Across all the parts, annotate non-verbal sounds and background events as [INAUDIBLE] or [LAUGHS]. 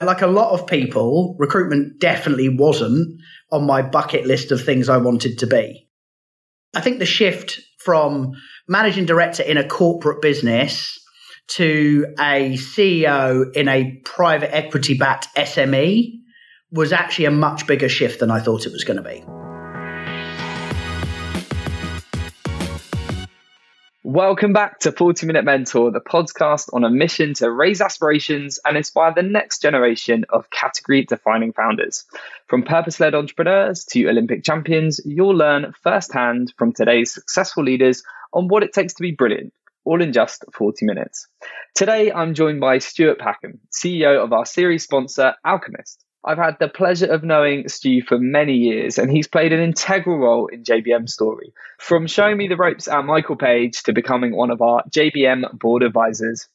Like a lot of people, recruitment definitely wasn't on my bucket list of things I wanted to be. I think the shift from managing director in a corporate business to a CEO in a private equity backed SME was actually a much bigger shift than I thought it was going to be. Welcome back to 40 Minute Mentor, the podcast on a mission to raise aspirations and inspire the next generation of category defining founders. From purpose led entrepreneurs to Olympic champions, you'll learn firsthand from today's successful leaders on what it takes to be brilliant, all in just 40 minutes. Today, I'm joined by Stuart Packham, CEO of our series sponsor, Alchemist. I've had the pleasure of knowing Stu for many years, and he's played an integral role in JBM's story. From showing me the ropes at Michael Page to becoming one of our JBM board advisors.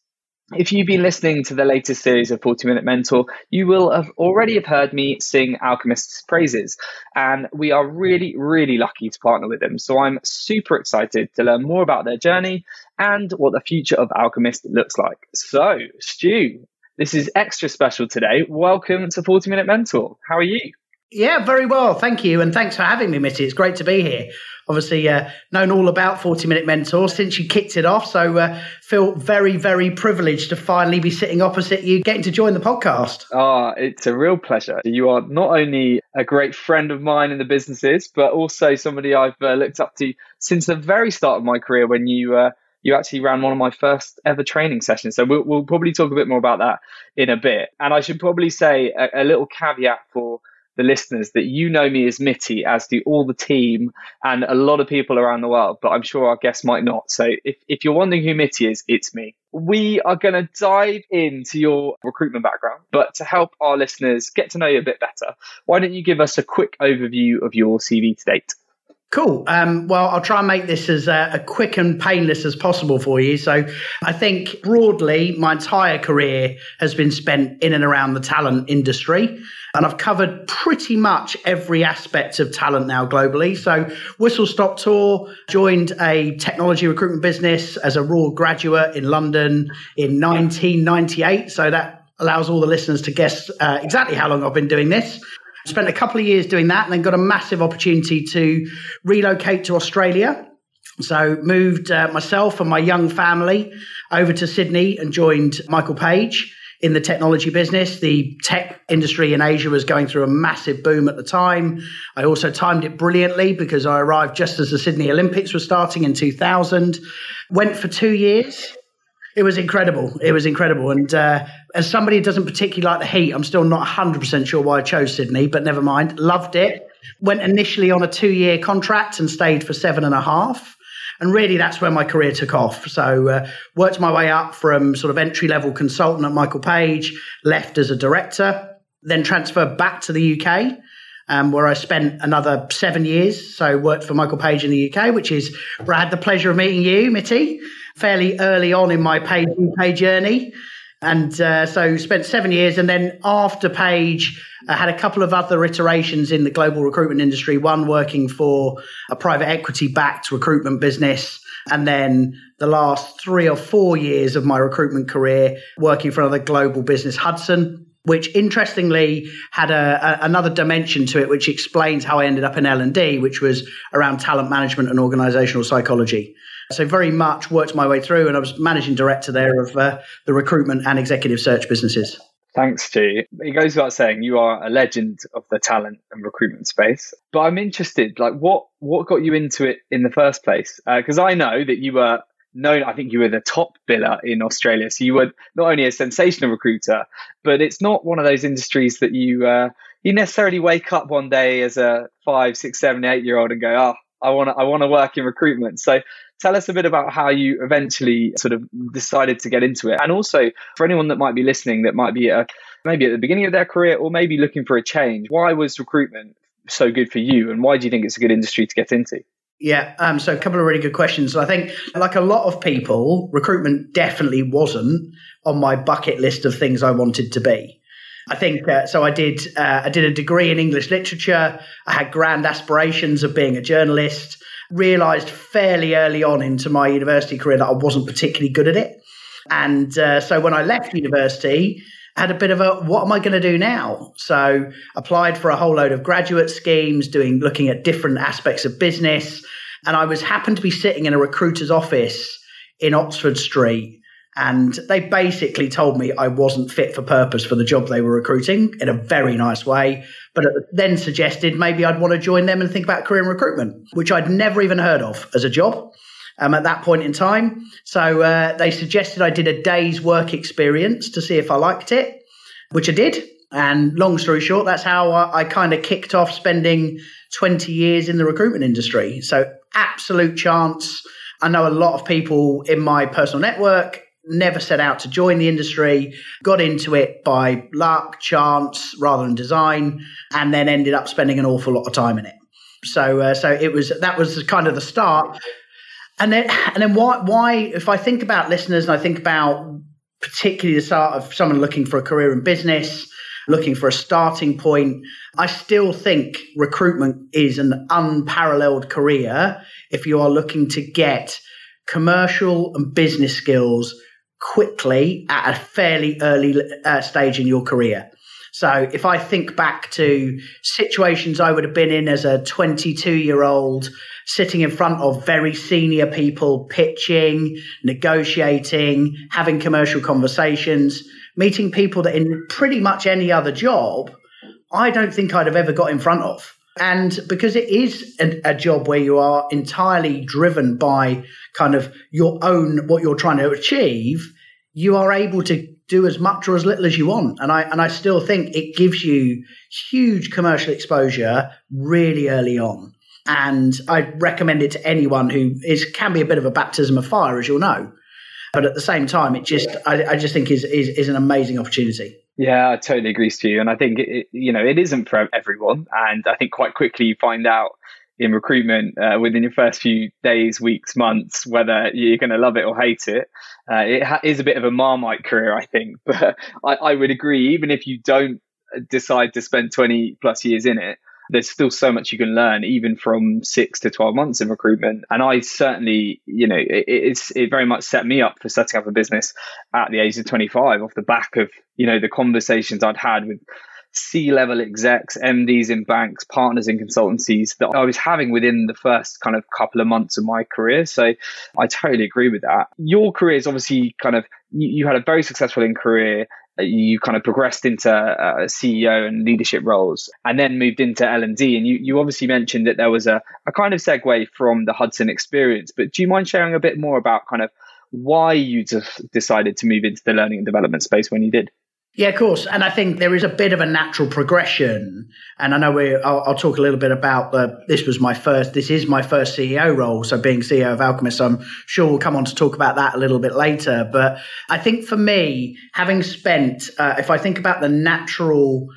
If you've been listening to the latest series of 40 Minute Mentor, you will have already have heard me sing Alchemist's praises. And we are really, really lucky to partner with them. So I'm super excited to learn more about their journey and what the future of Alchemist looks like. So, Stu, this is extra special today. Welcome to 40 Minute Mentor. How are you? Yeah, very well. Thank you. And thanks for having me, Mitty. It's great to be here. Obviously, uh, known all about 40 Minute Mentor since you kicked it off. So, uh, feel very, very privileged to finally be sitting opposite you, getting to join the podcast. Ah, it's a real pleasure. You are not only a great friend of mine in the businesses, but also somebody I've uh, looked up to since the very start of my career when you uh, you actually ran one of my first ever training sessions. So we'll, we'll probably talk a bit more about that in a bit. And I should probably say a, a little caveat for the listeners that you know me as Mitty, as do all the team and a lot of people around the world, but I'm sure our guests might not. So if, if you're wondering who Mitty is, it's me. We are going to dive into your recruitment background, but to help our listeners get to know you a bit better, why don't you give us a quick overview of your CV to date? Cool. Um, well, I'll try and make this as uh, quick and painless as possible for you. So, I think broadly, my entire career has been spent in and around the talent industry. And I've covered pretty much every aspect of talent now globally. So, Whistle Stop Tour joined a technology recruitment business as a raw graduate in London in 1998. So, that allows all the listeners to guess uh, exactly how long I've been doing this. Spent a couple of years doing that and then got a massive opportunity to relocate to Australia. So moved uh, myself and my young family over to Sydney and joined Michael Page in the technology business. The tech industry in Asia was going through a massive boom at the time. I also timed it brilliantly because I arrived just as the Sydney Olympics were starting in 2000. Went for two years it was incredible. It was incredible. And uh, as somebody who doesn't particularly like the heat, I'm still not 100% sure why I chose Sydney, but never mind. Loved it. Went initially on a two year contract and stayed for seven and a half. And really, that's where my career took off. So, uh, worked my way up from sort of entry level consultant at Michael Page, left as a director, then transferred back to the UK. Um, where I spent another seven years. So worked for Michael Page in the UK, which is where I had the pleasure of meeting you, Mitty fairly early on in my page UK journey. And uh, so spent seven years. And then after Page, I had a couple of other iterations in the global recruitment industry, one working for a private equity backed recruitment business. And then the last three or four years of my recruitment career working for another global business, Hudson, which interestingly had a, a, another dimension to it, which explains how I ended up in L and D, which was around talent management and organizational psychology. So very much worked my way through, and I was managing director there of uh, the recruitment and executive search businesses. Thanks, Stu. It goes without saying you are a legend of the talent and recruitment space. But I'm interested, like, what what got you into it in the first place? Because uh, I know that you were known. I think you were the top biller in Australia, so you were not only a sensational recruiter, but it's not one of those industries that you uh, you necessarily wake up one day as a five, six, seven, eight year old and go, oh, I want to I want to work in recruitment. So tell us a bit about how you eventually sort of decided to get into it, and also for anyone that might be listening that might be a, maybe at the beginning of their career or maybe looking for a change. Why was recruitment so good for you, and why do you think it's a good industry to get into? Yeah, um, so a couple of really good questions. I think, like a lot of people, recruitment definitely wasn't on my bucket list of things I wanted to be. I think uh, so. I did. Uh, I did a degree in English literature. I had grand aspirations of being a journalist. Realised fairly early on into my university career that I wasn't particularly good at it. And uh, so when I left university, had a bit of a what am I going to do now? So applied for a whole load of graduate schemes, doing looking at different aspects of business, and I was happened to be sitting in a recruiter's office in Oxford Street. And they basically told me I wasn't fit for purpose for the job they were recruiting in a very nice way, but then suggested maybe I'd want to join them and think about career recruitment, which I'd never even heard of as a job um, at that point in time. So uh, they suggested I did a day's work experience to see if I liked it, which I did. And long story short, that's how I, I kind of kicked off spending 20 years in the recruitment industry. So, absolute chance. I know a lot of people in my personal network never set out to join the industry, got into it by luck, chance, rather than design, and then ended up spending an awful lot of time in it. So, uh, so it was that was kind of the start. And then, and then why, why, if I think about listeners and I think about particularly the start of someone looking for a career in business, looking for a starting point, I still think recruitment is an unparalleled career if you are looking to get commercial and business skills quickly at a fairly early uh, stage in your career. So if I think back to situations I would have been in as a 22 year old sitting in front of very senior people, pitching, negotiating, having commercial conversations, meeting people that in pretty much any other job, I don't think I'd have ever got in front of. And because it is a, a, job where you are entirely driven by kind of your own, what you're trying to achieve, you are able to do as much or as little as you want. And I, and I still think it gives you huge commercial exposure really early on. And I recommend it to anyone who is can be a bit of a baptism of fire, as you'll know. But at the same time, it just I, I just think is, is is an amazing opportunity. Yeah, I totally agree with you, and I think it, you know it isn't for everyone, and I think quite quickly you find out in recruitment uh, within your first few days, weeks, months whether you're going to love it or hate it. Uh, it ha- is a bit of a marmite career, I think, [LAUGHS] but I, I would agree. Even if you don't decide to spend 20 plus years in it, there's still so much you can learn, even from six to 12 months in recruitment. And I certainly, you know, it, it's, it very much set me up for setting up a business at the age of 25 off the back of, you know, the conversations I'd had with C level execs, MDs in banks, partners in consultancies that I was having within the first kind of couple of months of my career. So I totally agree with that. Your career is obviously kind of, you, you had a very successful in career you kind of progressed into uh, CEO and leadership roles, and then moved into L and D. And you, you obviously mentioned that there was a, a kind of segue from the Hudson experience. But do you mind sharing a bit more about kind of why you decided to move into the learning and development space when you did? Yeah, of course. And I think there is a bit of a natural progression. And I know we I'll, I'll, talk a little bit about the, this was my first, this is my first CEO role. So being CEO of Alchemist, I'm sure we'll come on to talk about that a little bit later. But I think for me, having spent, uh, if I think about the natural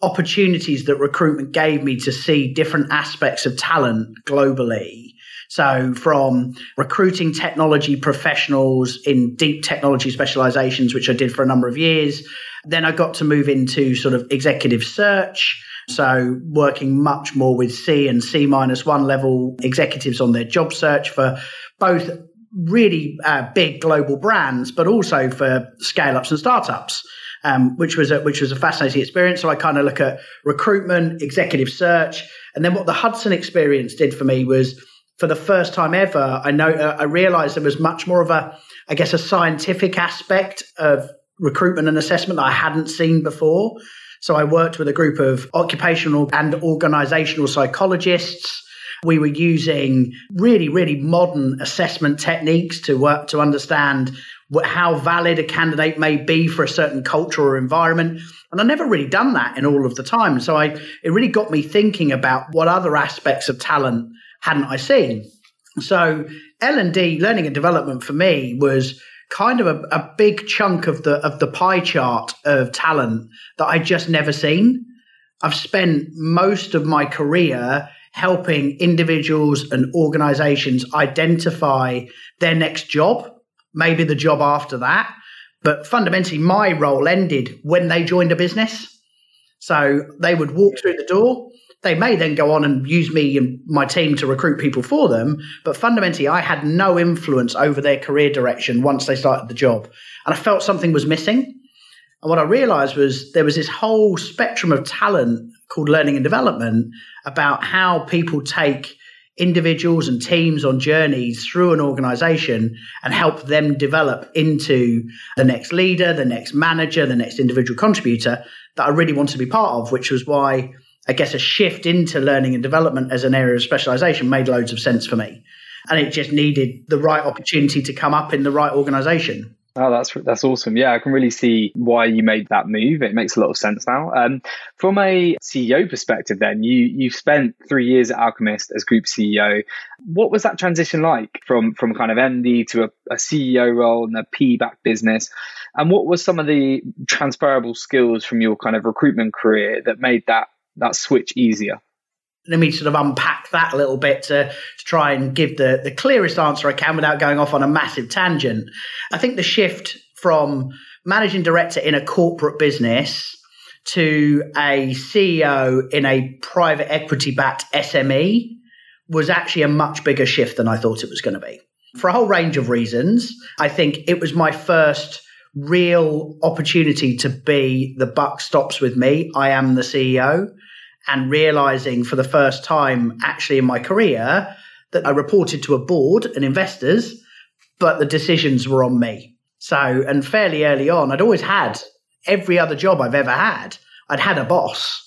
opportunities that recruitment gave me to see different aspects of talent globally, so from recruiting technology professionals in deep technology specializations, which I did for a number of years, then I got to move into sort of executive search. So working much more with C and C minus one level executives on their job search for both really uh, big global brands, but also for scale ups and startups. Um, which was a, which was a fascinating experience. So I kind of look at recruitment, executive search, and then what the Hudson experience did for me was, for the first time ever, I know uh, I realised there was much more of a, I guess, a scientific aspect of recruitment and assessment that I hadn't seen before. So I worked with a group of occupational and organizational psychologists. We were using really, really modern assessment techniques to work to understand how valid a candidate may be for a certain culture or environment. And I never really done that in all of the time. So I, it really got me thinking about what other aspects of talent hadn't I seen. So L and D, learning and development for me was kind of a, a big chunk of the of the pie chart of talent that I just never seen. I've spent most of my career helping individuals and organizations identify their next job, maybe the job after that. But fundamentally, my role ended when they joined a business. So they would walk through the door, they may then go on and use me and my team to recruit people for them, but fundamentally, I had no influence over their career direction once they started the job. And I felt something was missing. And what I realized was there was this whole spectrum of talent called learning and development about how people take individuals and teams on journeys through an organization and help them develop into the next leader, the next manager, the next individual contributor that I really wanted to be part of, which was why I guess a shift into learning and development as an area of specialization made loads of sense for me. And it just needed the right opportunity to come up in the right organization. Oh, that's that's awesome. Yeah, I can really see why you made that move. It makes a lot of sense now. Um, from a CEO perspective, then you you've spent three years at Alchemist as group CEO. What was that transition like from from kind of MD to a, a CEO role in a PE-backed business? And what were some of the transferable skills from your kind of recruitment career that made that that switch easier? let me sort of unpack that a little bit to, to try and give the, the clearest answer I can without going off on a massive tangent. I think the shift from managing director in a corporate business to a CEO in a private equity backed SME was actually a much bigger shift than I thought it was going to be. For a whole range of reasons, I think it was my first real opportunity to be the buck stops with me. I am the CEO and realizing for the first time actually in my career that I reported to a board and investors, but the decisions were on me. So, and fairly early on, I'd always had every other job I've ever had, I'd had a boss.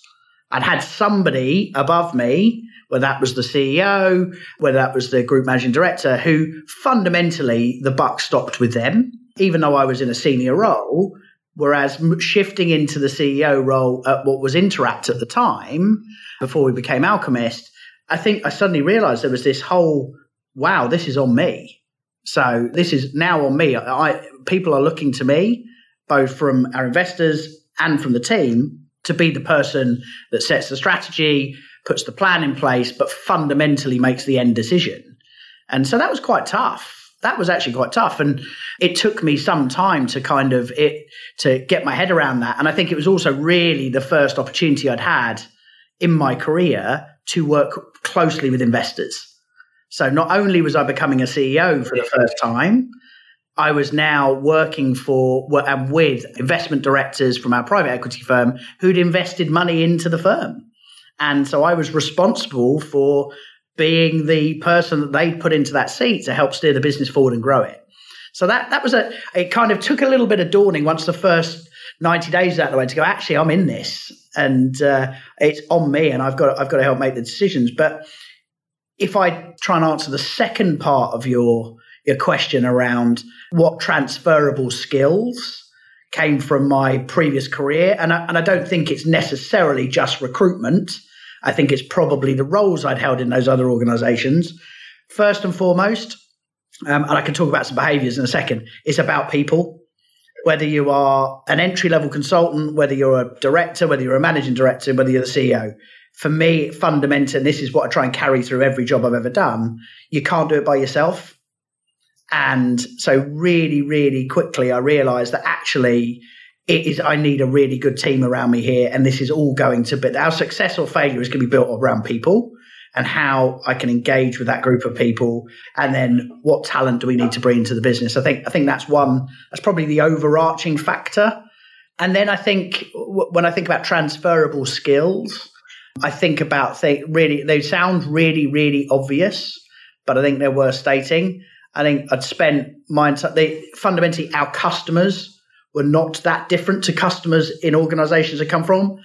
I'd had somebody above me, whether that was the CEO, whether that was the group managing director, who fundamentally the buck stopped with them, even though I was in a senior role. Whereas shifting into the CEO role at what was Interact at the time, before we became Alchemist, I think I suddenly realized there was this whole, wow, this is on me. So this is now on me. I, people are looking to me, both from our investors and from the team, to be the person that sets the strategy, puts the plan in place, but fundamentally makes the end decision. And so that was quite tough that was actually quite tough. And it took me some time to kind of it to get my head around that. And i think it was also really the first opportunity i'd had in my career to work closely with investors. So not only was i becoming a ceo for the first time i was now working for and with investment directors from our private equity firm who'd invested money into the firm. And so i was responsible for being the person that they put into that seat to help steer the business forward and grow it. So that that was a it kind of took a little bit of dawning once the first 90 days out of the way to go, actually, I'm in this and uh, it's on me and I've got I've got to help make the decisions. But if I try and answer the second part of your your question around what transferable skills came from my previous career, and I, and I don't think it's necessarily just recruitment. I think it's probably the roles I'd held in those other organizations. First and foremost, um, and I can talk about some behaviors in a second, it's about people. Whether you are an entry level consultant, whether you're a director, whether you're a managing director, whether you're the CEO, for me, fundamental, and this is what I try and carry through every job I've ever done, you can't do it by yourself. And so, really, really quickly, I realized that actually it is I need a really good team around me here, and this is all going to be our success or failure is going to be built around people and how I can engage with that group of people, and then what talent do we need to bring into the business? I think I think that's one that's probably the overarching factor. And then I think when I think about transferable skills, I think about really they sound really really obvious, but I think they're worth stating. I think I'd spent my they fundamentally our customers were not that different to customers in organizations I come from.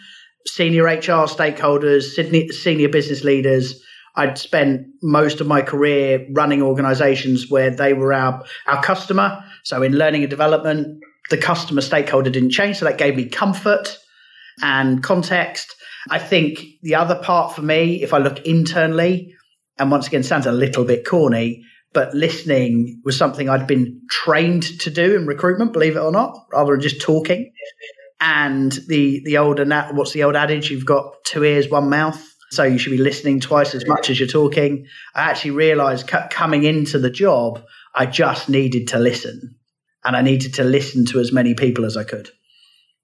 Senior HR stakeholders, senior business leaders. I'd spent most of my career running organizations where they were our, our customer. So in learning and development, the customer stakeholder didn't change. So that gave me comfort and context. I think the other part for me, if I look internally, and once again sounds a little bit corny, but listening was something I'd been trained to do in recruitment, believe it or not, rather than just talking. And the the old and what's the old adage? You've got two ears, one mouth, so you should be listening twice as much as you're talking. I actually realised coming into the job, I just needed to listen, and I needed to listen to as many people as I could.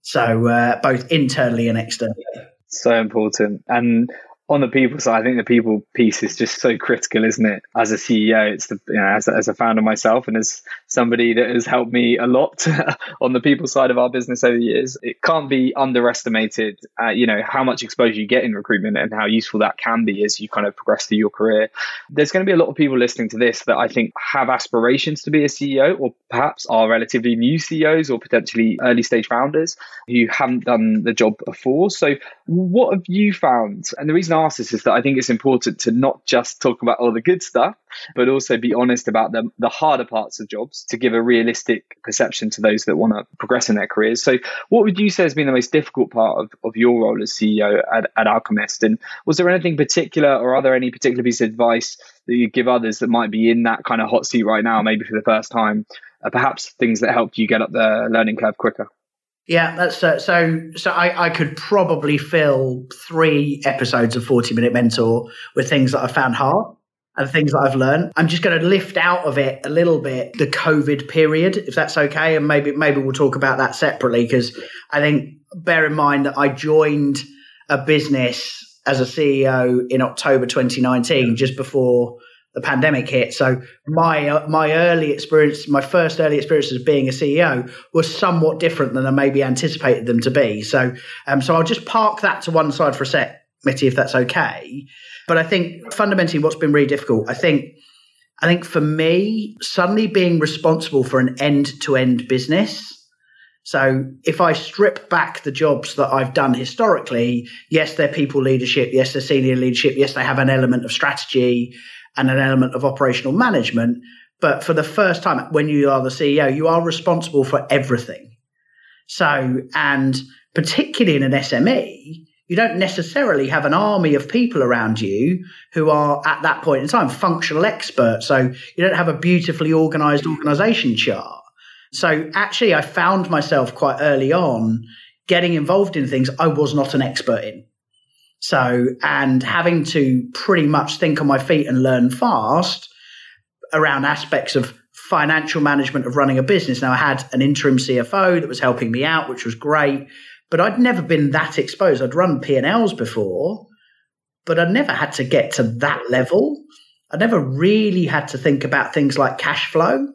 So uh, both internally and externally. So important, and on the people side, I think the people piece is just so critical, isn't it? As a CEO, it's the you know, as, as a founder myself, and as somebody that has helped me a lot [LAUGHS] on the people side of our business over the years, it can't be underestimated. Uh, you know how much exposure you get in recruitment and how useful that can be as you kind of progress through your career. There's going to be a lot of people listening to this that I think have aspirations to be a CEO, or perhaps are relatively new CEOs or potentially early stage founders who haven't done the job before. So, what have you found? And the reason is that I think it's important to not just talk about all the good stuff, but also be honest about the, the harder parts of jobs to give a realistic perception to those that want to progress in their careers. So, what would you say has been the most difficult part of, of your role as CEO at, at Alchemist? And was there anything particular, or are there any particular piece of advice that you give others that might be in that kind of hot seat right now, maybe for the first time? Uh, perhaps things that helped you get up the learning curve quicker? Yeah, that's uh, so. So I, I could probably fill three episodes of Forty Minute Mentor with things that I found hard and things that I've learned. I'm just going to lift out of it a little bit the COVID period, if that's okay, and maybe maybe we'll talk about that separately because I think bear in mind that I joined a business as a CEO in October 2019, just before the pandemic hit. So my uh, my early experience, my first early experiences of being a CEO was somewhat different than I maybe anticipated them to be. So um, so I'll just park that to one side for a sec, Mitty, if that's okay. But I think fundamentally, what's been really difficult, I think. I think for me, suddenly being responsible for an end to end business. So if I strip back the jobs that I've done historically, yes, they're people leadership. Yes, they're senior leadership. Yes, they have an element of strategy and an element of operational management. But for the first time, when you are the CEO, you are responsible for everything. So, and particularly in an SME, you don't necessarily have an army of people around you who are at that point in time functional experts. So you don't have a beautifully organized organization chart. So actually, I found myself quite early on getting involved in things I was not an expert in. So, and having to pretty much think on my feet and learn fast around aspects of financial management of running a business. Now, I had an interim CFO that was helping me out, which was great, but I'd never been that exposed. I'd run P&Ls before, but I'd never had to get to that level. I never really had to think about things like cash flow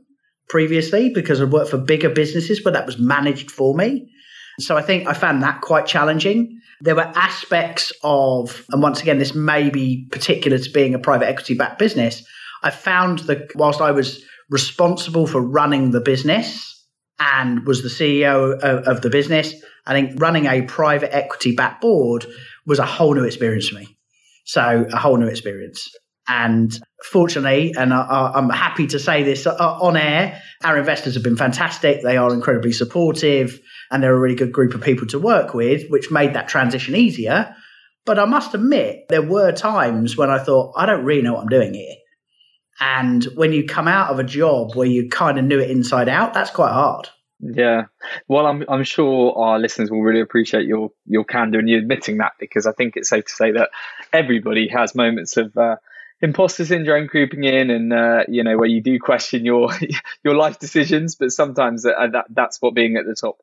previously because I'd worked for bigger businesses, but that was managed for me. So I think I found that quite challenging. There were aspects of, and once again, this may be particular to being a private equity backed business. I found that whilst I was responsible for running the business and was the CEO of, of the business, I think running a private equity backed board was a whole new experience for me. So a whole new experience. And fortunately, and I, am happy to say this uh, on air, our investors have been fantastic. They are incredibly supportive and they're a really good group of people to work with, which made that transition easier. But I must admit, there were times when I thought, I don't really know what I'm doing here. And when you come out of a job where you kind of knew it inside out, that's quite hard. Yeah, well, I'm I'm sure our listeners will really appreciate your your candor and you admitting that because I think it's safe to say that everybody has moments of uh, imposter syndrome creeping in, and uh, you know where you do question your [LAUGHS] your life decisions, but sometimes uh, that that's what being at the top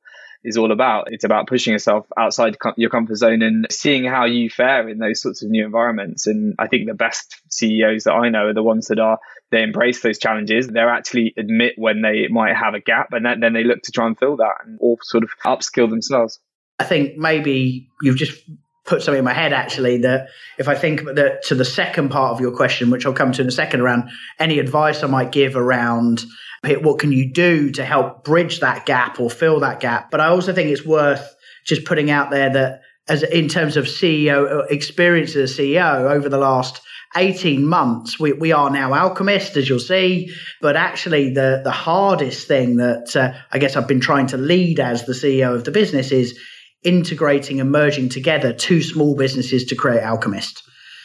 is all about. It's about pushing yourself outside your comfort zone and seeing how you fare in those sorts of new environments. And I think the best CEOs that I know are the ones that are they embrace those challenges. They actually admit when they might have a gap, and then, then they look to try and fill that and all sort of upskill themselves. I think maybe you've just put something in my head actually that if I think that to the second part of your question, which I'll come to in a second around any advice I might give around what can you do to help bridge that gap or fill that gap. But I also think it's worth just putting out there that as in terms of CEO uh, experience as a CEO over the last 18 months, we, we are now alchemist, as you'll see. But actually, the, the hardest thing that uh, I guess I've been trying to lead as the CEO of the business is integrating and merging together two small businesses to create Alchemist.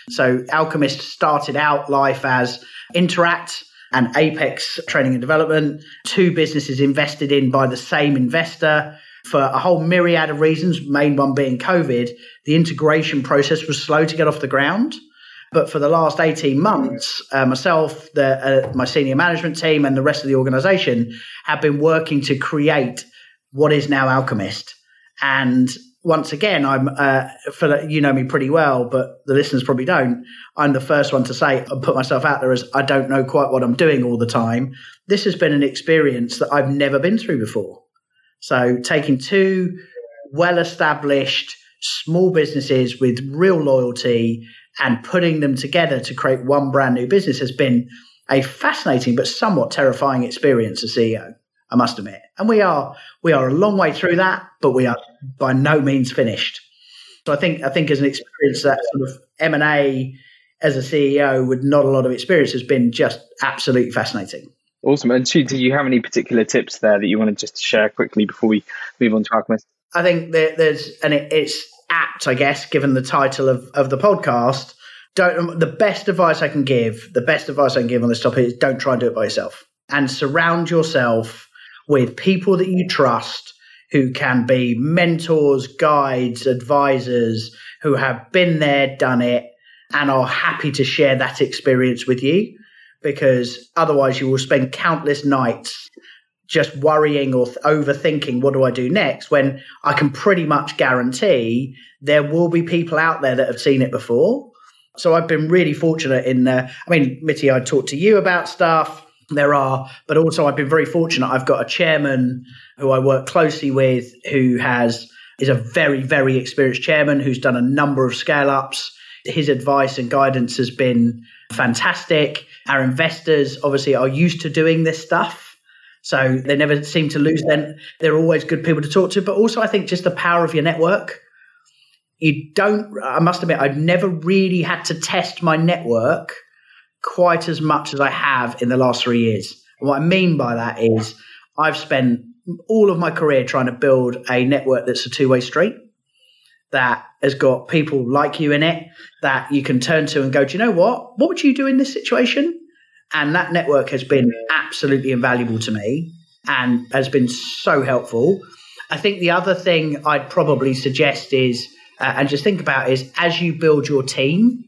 So Alchemist started out life as Interact and Apex Training and Development, two businesses invested in by the same investor for a whole myriad of reasons, main one being COVID. The integration process was slow to get off the ground. But for the last 18 months, uh, myself, the, uh, my senior management team, and the rest of the organization have been working to create what is now Alchemist. And once again, I'm uh, for you know me pretty well, but the listeners probably don't. I'm the first one to say and put myself out there as I don't know quite what I'm doing all the time. This has been an experience that I've never been through before. So taking two well-established small businesses with real loyalty and putting them together to create one brand new business has been a fascinating but somewhat terrifying experience as CEO. I must admit. And we are we are a long way through that, but we are by no means finished. So I think I think as an experience that sort of M and A as a CEO with not a lot of experience has been just absolutely fascinating. Awesome. And do you have any particular tips there that you want to just share quickly before we move on to Alchemist? I think there's and it, it's apt, I guess, given the title of, of the podcast. Don't the best advice I can give, the best advice I can give on this topic is don't try and do it by yourself. And surround yourself with people that you trust who can be mentors, guides, advisors who have been there, done it, and are happy to share that experience with you. Because otherwise, you will spend countless nights just worrying or overthinking what do I do next when I can pretty much guarantee there will be people out there that have seen it before. So I've been really fortunate in, I mean, Mitty, I talked to you about stuff there are, but also I've been very fortunate. I've got a chairman who I work closely with who has is a very very experienced chairman who's done a number of scale ups. His advice and guidance has been fantastic. Our investors obviously are used to doing this stuff. So they never seem to lose them. They're always good people to talk to, but also I think just the power of your network. You don't, I must admit, I've never really had to test my network quite as much as I have in the last three years. And what I mean by that is I've spent all of my career trying to build a network that's a two way street that has got people like you in it that you can turn to and go, do you know what? What would you do in this situation? And that network has been absolutely invaluable to me and has been so helpful. I think the other thing I'd probably suggest is, uh, and just think about is as you build your team,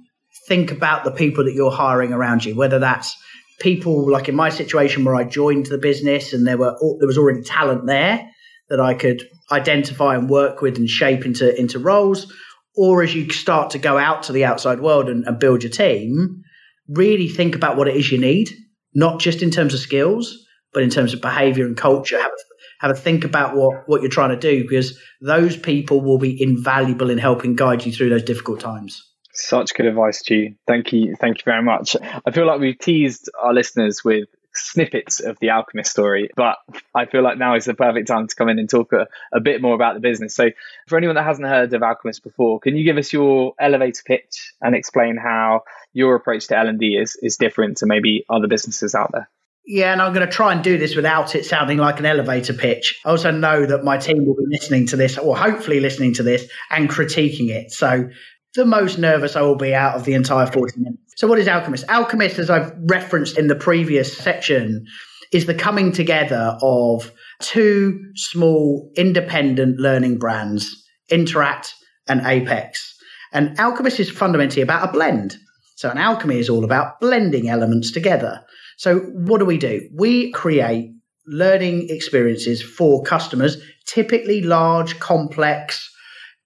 think about the people that you're hiring around you, whether that's people like in my situation where I joined the business and there were there was already talent there that I could identify and work with and shape into into roles, or as you start to go out to the outside world and, and build your team, really think about what it is you need, not just in terms of skills, but in terms of behavior and culture. Have have a think about what what you're trying to do because those people will be invaluable in helping guide you through those difficult times. Such good advice, G. Thank you. Thank you very much. I feel like we've teased our listeners with snippets of the alchemist story but i feel like now is the perfect time to come in and talk a, a, bit more about the business so for anyone that hasn't heard of alchemist before can you give us your elevator pitch and explain how your approach to l&d is, is different to maybe other businesses out there yeah, and I'm going to try and do this without it sounding like an elevator pitch. I also know that my team will be listening to this, or hopefully listening to this, and critiquing it. So the most nervous I will be out of the entire 40 minutes. So, what is Alchemist? Alchemist, as I've referenced in the previous section, is the coming together of two small independent learning brands, Interact and Apex. And Alchemist is fundamentally about a blend. So, an alchemy is all about blending elements together. So, what do we do? We create learning experiences for customers, typically large, complex,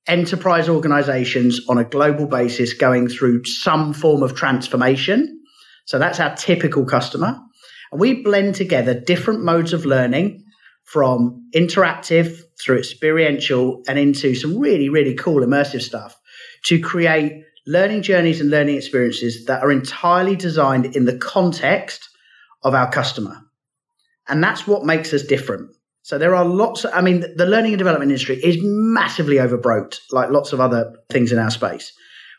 enterprise organizations on a global basis going through some form of transformation. So that's our typical customer. And we blend together different modes of learning from interactive through experiential and into some really, really cool immersive stuff to create learning journeys and learning experiences that are entirely designed in the context of our customer. And that's what makes us different. So there are lots. Of, I mean, the learning and development industry is massively overbroked, like lots of other things in our space.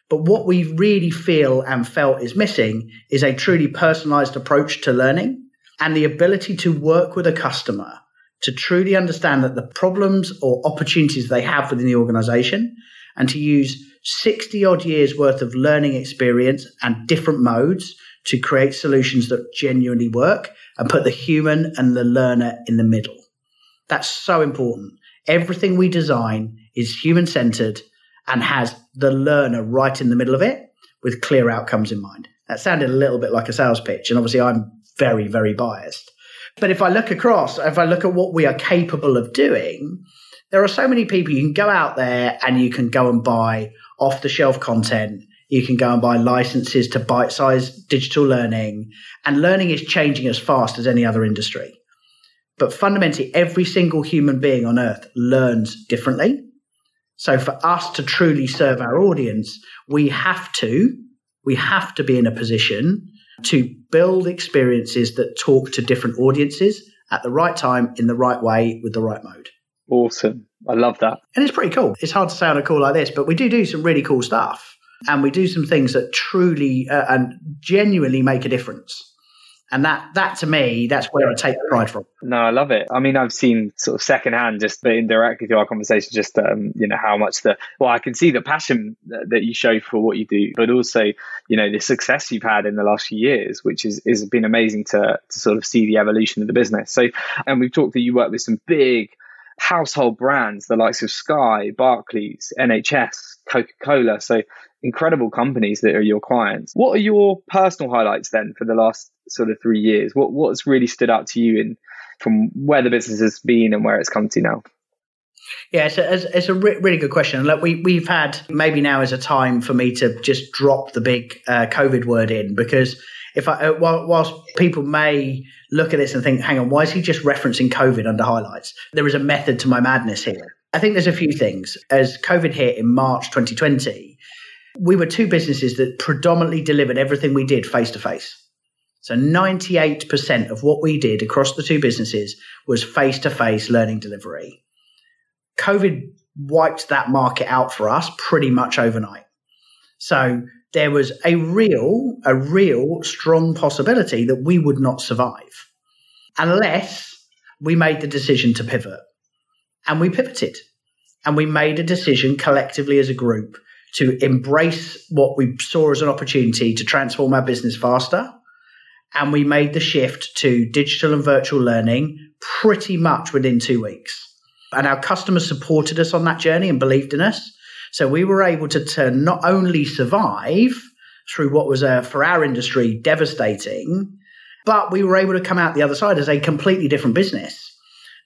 But what we really feel and felt is missing is a truly personalized approach to learning and the ability to work with a customer to truly understand that the problems or opportunities they have within the organization and to use 60 odd years worth of learning experience and different modes to create solutions that genuinely work and put the human and the learner in the middle. That's so important. Everything we design is human centered and has the learner right in the middle of it with clear outcomes in mind. That sounded a little bit like a sales pitch, and obviously I'm very, very biased. But if I look across, if I look at what we are capable of doing, There are so many people you can go out there and you can go and buy off the shelf content. You can go and buy licenses to bite sized digital learning and learning is changing as fast as any other industry. But fundamentally, every single human being on earth learns differently. So for us to truly serve our audience, we have to, we have to be in a position to build experiences that talk to different audiences at the right time, in the right way, with the right mode. Awesome. I love that. And it's pretty cool. It's hard to say on a call like this, but we do do some really cool stuff. And we do some things that truly uh, and genuinely make a difference. And that, that to me, that's where I take the pride from. No, I love it. I mean, I've seen sort of secondhand, just indirectly through our conversation, just um, you know how much the well, I can see the passion that you show for what you do, but also you know the success you've had in the last few years, which is has been amazing to to sort of see the evolution of the business. So, and we've talked that you work with some big household brands, the likes of Sky, Barclays, NHS, Coca Cola. So incredible companies that are your clients. What are your personal highlights then for the last sort of three years? What what's really stood out to you in from where the business has been and where it's come to now? Yeah, it's a, it's a really good question. Look, we, we've had maybe now is a time for me to just drop the big uh, COVID word in because if I, uh, whilst people may look at this and think, hang on, why is he just referencing COVID under highlights? There is a method to my madness here. I think there's a few things. As COVID hit in March 2020, we were two businesses that predominantly delivered everything we did face to face. So 98% of what we did across the two businesses was face to face learning delivery. COVID wiped that market out for us pretty much overnight. So there was a real, a real strong possibility that we would not survive unless we made the decision to pivot. And we pivoted and we made a decision collectively as a group to embrace what we saw as an opportunity to transform our business faster. And we made the shift to digital and virtual learning pretty much within two weeks. And our customers supported us on that journey and believed in us. So we were able to, to not only survive through what was, a, for our industry, devastating, but we were able to come out the other side as a completely different business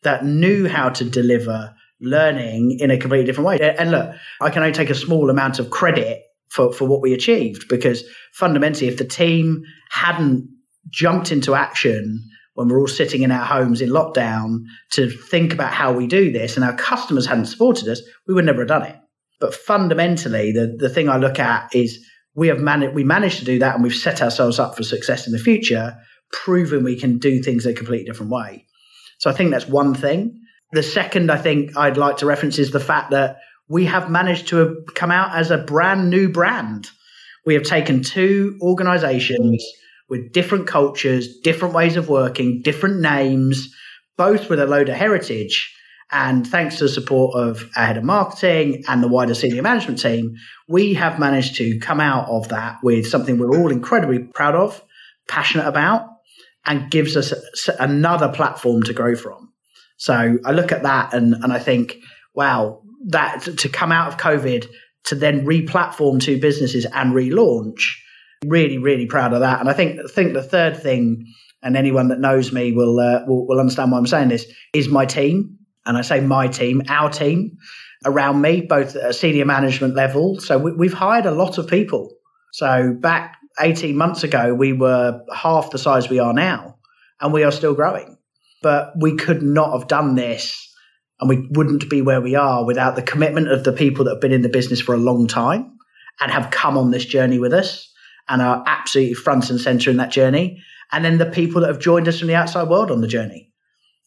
that knew how to deliver learning in a completely different way. And look, I can only take a small amount of credit for, for what we achieved because fundamentally, if the team hadn't jumped into action when we're all sitting in our homes in lockdown to think about how we do this and our customers hadn't supported us, we would never have done it. But fundamentally, the, the thing I look at is we have managed we managed to do that and we've set ourselves up for success in the future, proving we can do things in a completely different way. So I think that's one thing. The second I think I'd like to reference is the fact that we have managed to come out as a brand new brand. We have taken two organizations with different cultures, different ways of working, different names, both with a load of heritage. And thanks to the support of our head of marketing and the wider senior management team, we have managed to come out of that with something we're all incredibly proud of, passionate about, and gives us another platform to grow from. So I look at that and, and I think, wow, that to come out of COVID to then re-platform two businesses and relaunch, really, really proud of that. And I think I think the third thing, and anyone that knows me will uh, will, will understand why I'm saying this, is my team. And I say my team, our team around me, both at a senior management level. So we, we've hired a lot of people. So back 18 months ago, we were half the size we are now, and we are still growing. But we could not have done this and we wouldn't be where we are without the commitment of the people that have been in the business for a long time and have come on this journey with us and are absolutely front and center in that journey. And then the people that have joined us from the outside world on the journey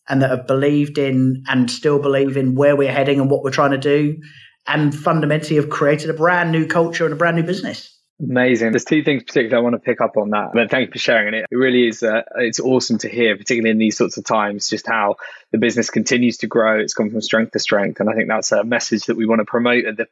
and that have believed in and still believe in where we're heading and what we're trying to do and fundamentally have created a brand new culture and a brand new business. Amazing. There's two things particularly I want to pick up on that. But thank you for sharing it. It really is. Uh, it's awesome to hear, particularly in these sorts of times, just how the business continues to grow. It's gone from strength to strength, and I think that's a message that we want to promote at the,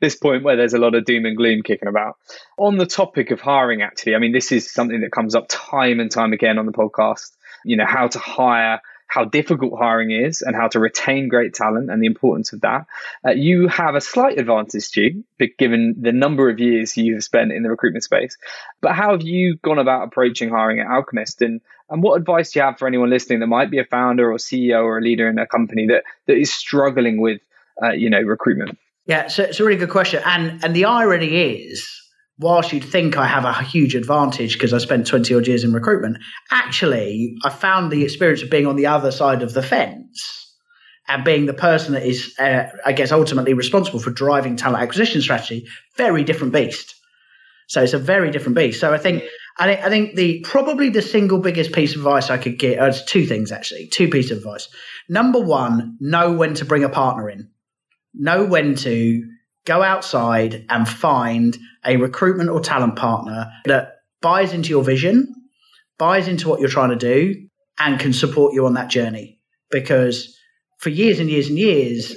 this point where there's a lot of doom and gloom kicking about. On the topic of hiring, actually, I mean, this is something that comes up time and time again on the podcast. You know, how to hire how difficult hiring is and how to retain great talent and the importance of that. Uh, you have a slight advantage, Stu, given the number of years you have spent in the recruitment space. But how have you gone about approaching hiring at Alchemist? And, and what advice do you have for anyone listening that might be a founder or CEO or a leader in a company that, that is struggling with uh, you know, recruitment? Yeah, so it's a really good question. And, and the irony is, whilst you'd think I have a huge advantage because I spent 20 odd years in recruitment, actually, I found the experience of being on the other side of the fence and being the person that is, uh, I guess, ultimately responsible for driving talent acquisition strategy, very different beast. So it's a very different beast. So I think, I think, I think the probably the single biggest piece of advice I could give, uh, two things actually, two pieces of advice. Number one, know when to bring a partner in, know when to go outside and find a recruitment or talent partner that buys into your vision, buys into what you're trying to do, and can support you on that journey. Because for years and years and years,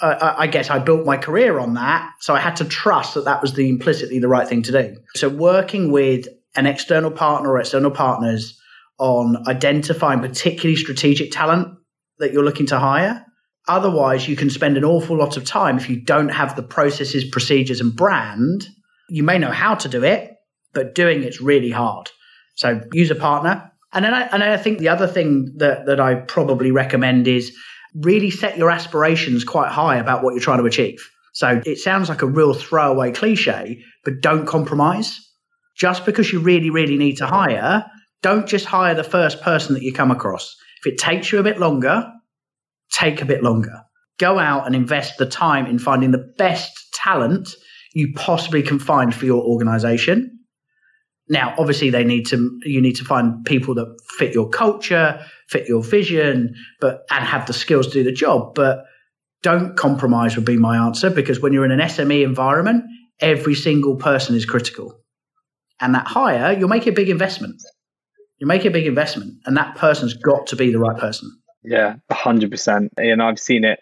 uh, I guess I built my career on that. So I had to trust that that was the implicitly the right thing to do. So working with an external partner or external partners on identifying particularly strategic talent that you're looking to hire Otherwise, you can spend an awful lot of time if you don't have the processes, procedures, and brand. You may know how to do it, but doing it's really hard. So use a partner. And then I, and I think the other thing that, that I probably recommend is really set your aspirations quite high about what you're trying to achieve. So it sounds like a real throwaway cliche, but don't compromise. Just because you really, really need to hire, don't just hire the first person that you come across. If it takes you a bit longer, take a bit longer. Go out and invest the time in finding the best talent you possibly can find for your organization. Now, obviously, they need to. You need to find people that fit your culture, fit your vision, but and have the skills to do the job. But don't compromise would be my answer because when you're in an SME environment, every single person is critical, and that hire you'll make a big investment. You make a big investment, and that person's got to be the right person. Yeah, 100%. And I've seen it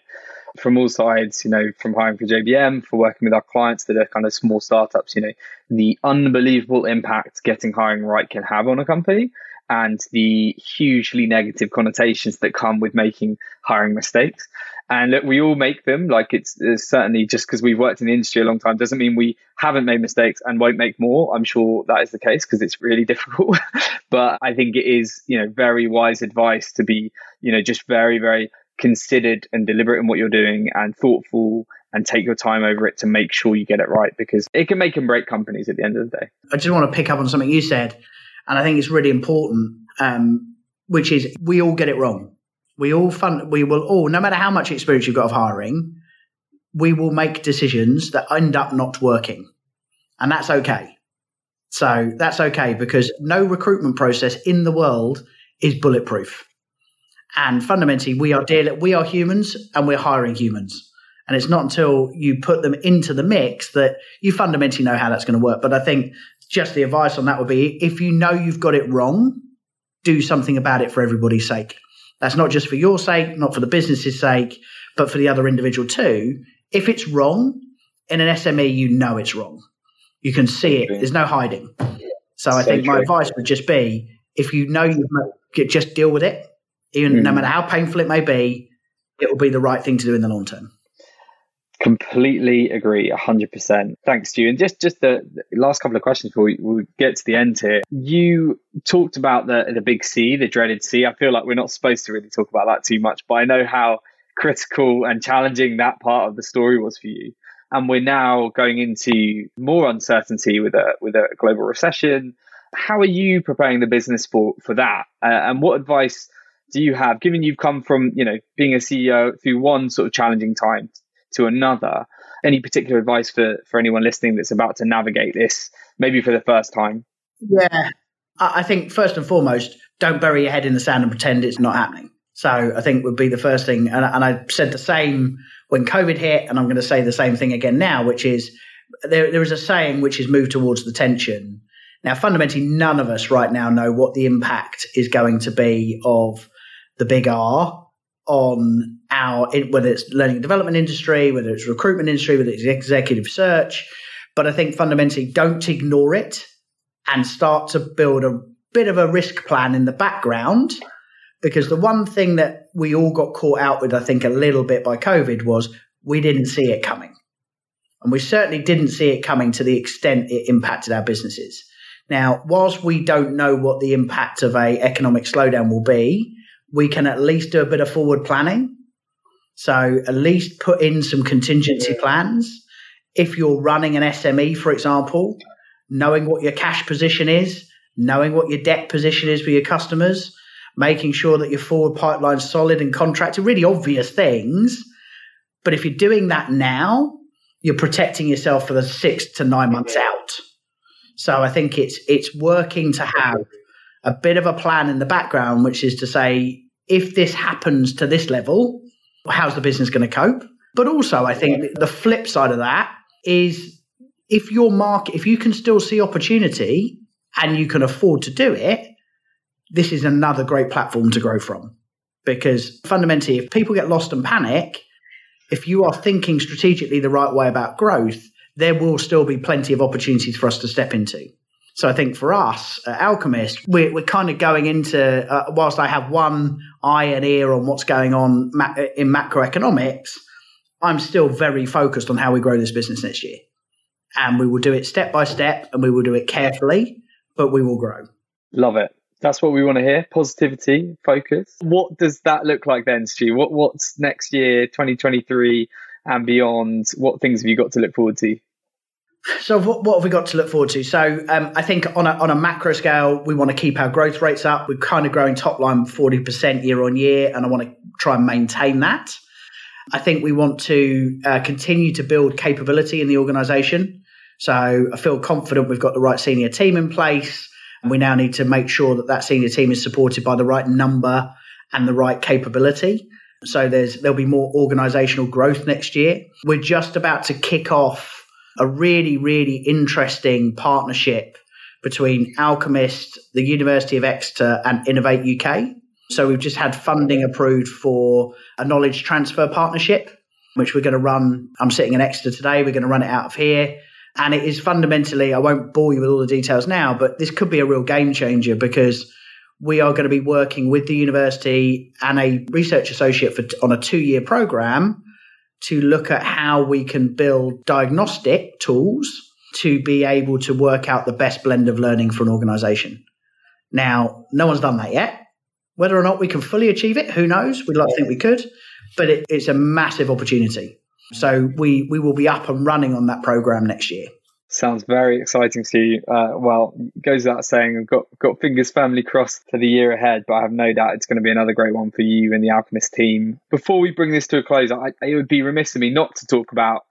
from all sides, you know, from hiring for JBM, for working with our clients that are kind of small startups, you know, the unbelievable impact getting hiring right can have on a company and the hugely negative connotations that come with making hiring mistakes. And look, we all make them. Like it's, it's certainly just because we've worked in the industry a long time doesn't mean we haven't made mistakes and won't make more. I'm sure that is the case because it's really [LAUGHS] difficult. but I think it is, you know, very wise advice to be, you know, just very, very considered and deliberate in what you're doing and thoughtful and take your time over it to make sure you get it right because it can make and break companies at the end of the day. I just want to pick up on something you said, and I think it's really important, um, which is we all get it wrong. We all fun. We will all, no matter how much experience you've got of hiring, we will make decisions that end up not working, and that's okay. So that's okay because no recruitment process in the world is bulletproof. And fundamentally, we are dealing, we are humans, and we're hiring humans. And it's not until you put them into the mix that you fundamentally know how that's going to work. But I think just the advice on that would be if you know you've got it wrong, do something about it for everybody's sake. That's not just for your sake, not for the business's sake, but for the other individual too. If it's wrong in an SME, you know it's wrong. You can see it. There's no hiding. So I think true. my advice would just be if you know you just deal with it, even mm. no matter how painful it may be, it will be the right thing to do in the long term. Completely agree, hundred percent. Thanks, Stu. And just just the, the last couple of questions before we, we, get to the end here. You talked about the the big C, the dreaded C. I feel like we're not supposed to really talk about that too much, but I know how critical and challenging that part of the story was for you. And we're now going into more uncertainty with a with a global recession. How are you preparing the business for for that? Uh, and what advice do you have, given you've come from you know being a CEO through one sort of challenging time to another. Any particular advice for, for anyone listening that's about to navigate this, maybe for the first time? Yeah, I think first and foremost, don't bury your head in the sand and pretend it's not happening. So I think would be the first thing. And, and I said the same when COVID hit, and I'm going to say the same thing again now, which is there, there is a saying which is move towards the tension. Now, fundamentally, none of us right now know what the impact is going to be of the big R on our whether it's learning and development industry, whether it's recruitment industry, whether it's executive search. But I think fundamentally, don't ignore it and start to build a bit of a risk plan in the background. Because the one thing that we all got caught out with, I think, a little bit by COVID was we didn't see it coming. And we certainly didn't see it coming to the extent it impacted our businesses. Now, whilst we don't know what the impact of a economic slowdown will be, we can at least do a bit of forward planning. So at least put in some contingency plans. If you're running an SME, for example, knowing what your cash position is, knowing what your debt position is for your customers, making sure that your forward pipeline's solid and contracted, really obvious things. But if you're doing that now, you're protecting yourself for the six to nine months out. So I think it's it's working to have a bit of a plan in the background, which is to say, if this happens to this level, how's the business going to cope? But also, I think the flip side of that is if your market, if you can still see opportunity and you can afford to do it, this is another great platform to grow from. Because fundamentally, if people get lost and panic, if you are thinking strategically the right way about growth, there will still be plenty of opportunities for us to step into. So I think for us at Alchemist, we're, we're kind of going into, uh, whilst I have one eye and ear on what's going on ma- in macroeconomics, I'm still very focused on how we grow this business next year. And we will do it step by step and we will do it carefully, but we will grow. Love it. That's what we want to hear. Positivity, focus. What does that look like then, Stu? What what's next year, 2023 and beyond? What things have you got to look forward to? So what, what have we got to look forward to? So um, I think on a, on a macro scale, we want to keep our growth rates up. We're kind of growing top line 40% year on year, and I want to try and maintain that. I think we want to uh, continue to build capability in the organization. So I feel confident we've got the right senior team in place. And we now need to make sure that that senior team is supported by the right number and the right capability. So there's there'll be more organizational growth next year. We're just about to kick off a really, really interesting partnership between Alchemist, the University of Exeter, and Innovate UK. So we've just had funding approved for a knowledge transfer partnership, which we're going to run. I'm sitting in Exeter today. We're going to run it out of here. And it is fundamentally, I won't bore you with all the details now, but this could be a real game changer because we are going to be working with the university and a research associate for, on a two year program to look at how we can build diagnostic tools to be able to work out the best blend of learning for an organization. Now, no one's done that yet. Whether or not we can fully achieve it, who knows? We'd like to think we could, but it, it's a massive opportunity. So we we will be up and running on that program next year. Sounds very exciting to you. Uh, well, goes without saying, I've got got fingers firmly crossed for the year ahead, but I have no doubt it's going to be another great one for you and the Alchemist team. Before we bring this to a close, I, it would be remiss of me not to talk about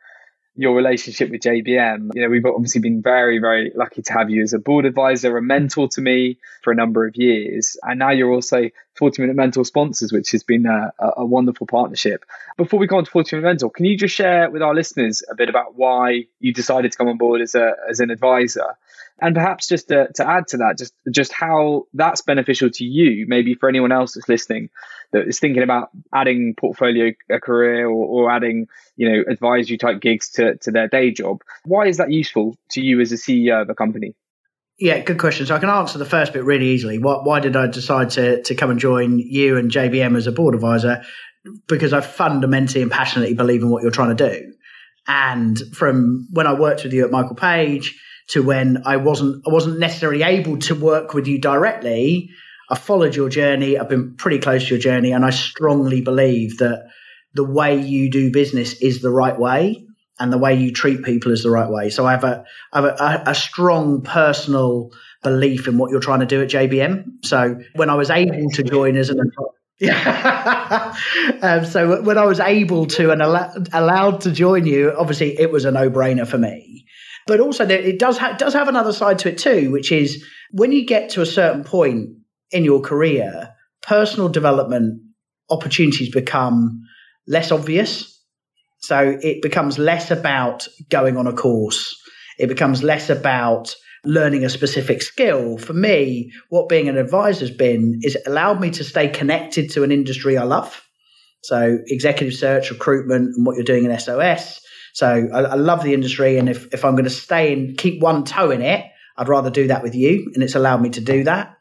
your relationship with JBM. You know, we've obviously been very, very lucky to have you as a board advisor, a mentor to me for a number of years. And now you're also 40 Minute Mentor sponsors, which has been a, a wonderful partnership. Before we go on to 40 Minute Mentor, can you just share with our listeners a bit about why you decided to come on board as, a, as an advisor? And perhaps just to, to add to that, just, just how that's beneficial to you, maybe for anyone else that's listening that is thinking about adding portfolio a career or, or adding, you know, advisory type gigs to, to their day job. Why is that useful to you as a CEO of a company? Yeah, good question. So I can answer the first bit really easily. Why, why did I decide to, to come and join you and JBM as a board advisor? Because I fundamentally and passionately believe in what you're trying to do. And from when I worked with you at Michael Page to when I wasn't, I wasn't necessarily able to work with you directly, I followed your journey. I've been pretty close to your journey, and I strongly believe that the way you do business is the right way, and the way you treat people is the right way. So I have a I have a, a strong personal belief in what you're trying to do at JBM. So when I was able to join as an [LAUGHS] yeah. [LAUGHS] um, so when I was able to and al- allowed to join you, obviously it was a no brainer for me. But also, it does ha- does have another side to it too, which is when you get to a certain point in your career, personal development opportunities become less obvious. So it becomes less about going on a course. It becomes less about learning a specific skill. For me, what being an advisor has been is it allowed me to stay connected to an industry I love. So executive search, recruitment, and what you're doing in SOS. So I, I love the industry, and if if I'm going to stay and keep one toe in it, I'd rather do that with you, and it's allowed me to do that.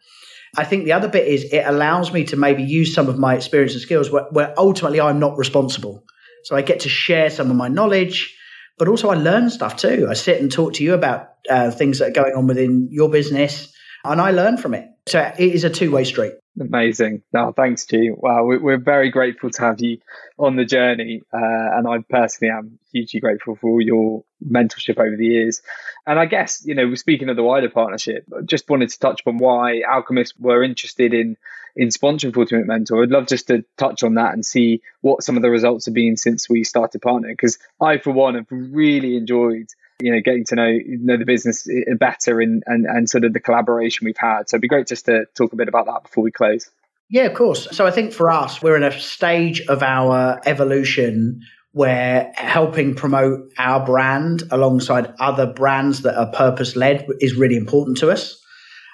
I think the other bit is it allows me to maybe use some of my experience and skills where, where ultimately I'm not responsible. So I get to share some of my knowledge, but also I learn stuff too. I sit and talk to you about uh, things that are going on within your business and I learn from it. So it is a two way street. Amazing. No, thanks, G. Wow, we're very grateful to have you on the journey. Uh, and I personally am hugely grateful for all your mentorship over the years. And I guess, you know, speaking of the wider partnership, just wanted to touch upon why alchemists were interested in in sponsoring 40 Minute Mentor. I'd love just to touch on that and see what some of the results have been since we started partnering. Because I, for one, have really enjoyed you know getting to know know the business better and, and and sort of the collaboration we've had. So it'd be great just to talk a bit about that before we close. Yeah of course. So i think for us we're in a stage of our evolution where helping promote our brand alongside other brands that are purpose led is really important to us.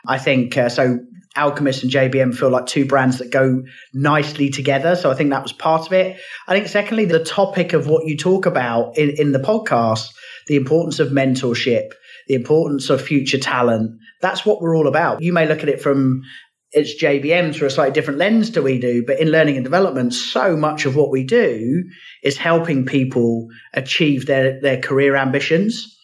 I think uh, so Alchemist and JBM feel like two brands that go nicely together. So I think that was part of it. I think, secondly, the topic of what you talk about in, in the podcast, the importance of mentorship, the importance of future talent, that's what we're all about. You may look at it from it's JBM through a slightly different lens to we do, but in learning and development, so much of what we do is helping people achieve their, their career ambitions.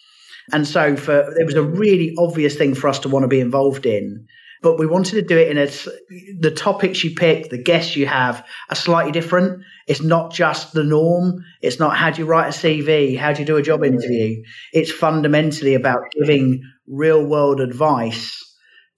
And so for it was a really obvious thing for us to want to be involved in but we wanted to do it in a the topics you pick, the guests you have are slightly different. It's not just the norm. It's not how do you write a CV, how do you do a job interview. It's fundamentally about giving real world advice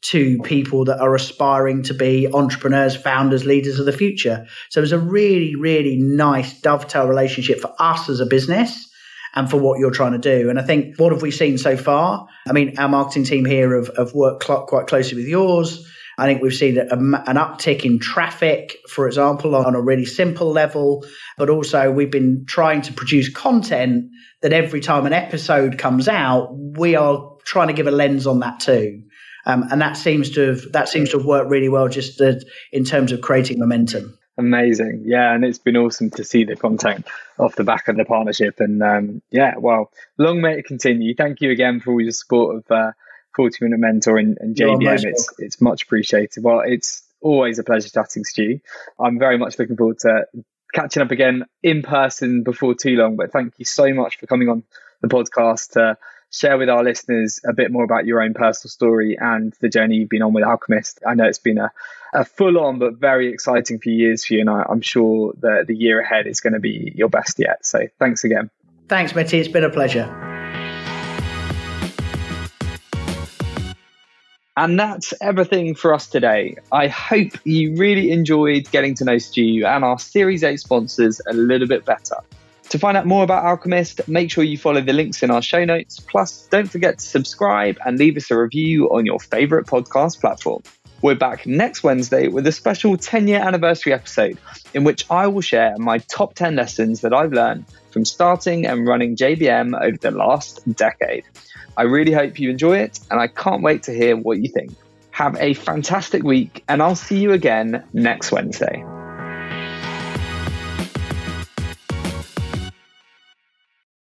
to people that are aspiring to be entrepreneurs, founders, leaders of the future. So it was a really, really nice dovetail relationship for us as a business and for what you're trying to do. And I think what have we seen so far? I mean, our marketing team here have, have worked cl- quite closely with yours. I think we've seen a, an uptick in traffic, for example, on a really simple level. But also, we've been trying to produce content that every time an episode comes out, we are trying to give a lens on that too. Um, and that seems to have that seems to have worked really well, just uh, in terms of creating momentum. Amazing. Yeah. And it's been awesome to see the content off the back of the partnership. And um, yeah, well, long may it continue. Thank you again for all your support of uh, 40 Minute Mentor and, and JBM. It's, it's much appreciated. Well, it's always a pleasure chatting to you. I'm very much looking forward to catching up again in person before too long. But thank you so much for coming on the podcast to share with our listeners a bit more about your own personal story and the journey you've been on with Alchemist. I know it's been a, a full on but very exciting few years for you, and I, am sure that the year ahead is going to be your best yet. So thanks again. Thanks, Mitty. It's been a pleasure. And that's everything for us today. I hope you really enjoyed getting to know Stu and our Series A sponsors a little bit better. To find out more about Alchemist, make sure you follow the links in our show notes. Plus, don't forget to subscribe and leave us a review on your favorite podcast platform. We're back next Wednesday with a special 10 year anniversary episode in which I will share my top 10 lessons that I've learned from starting and running JBM over the last decade. I really hope you enjoy it and I can't wait to hear what you think. Have a fantastic week and I'll see you again next Wednesday.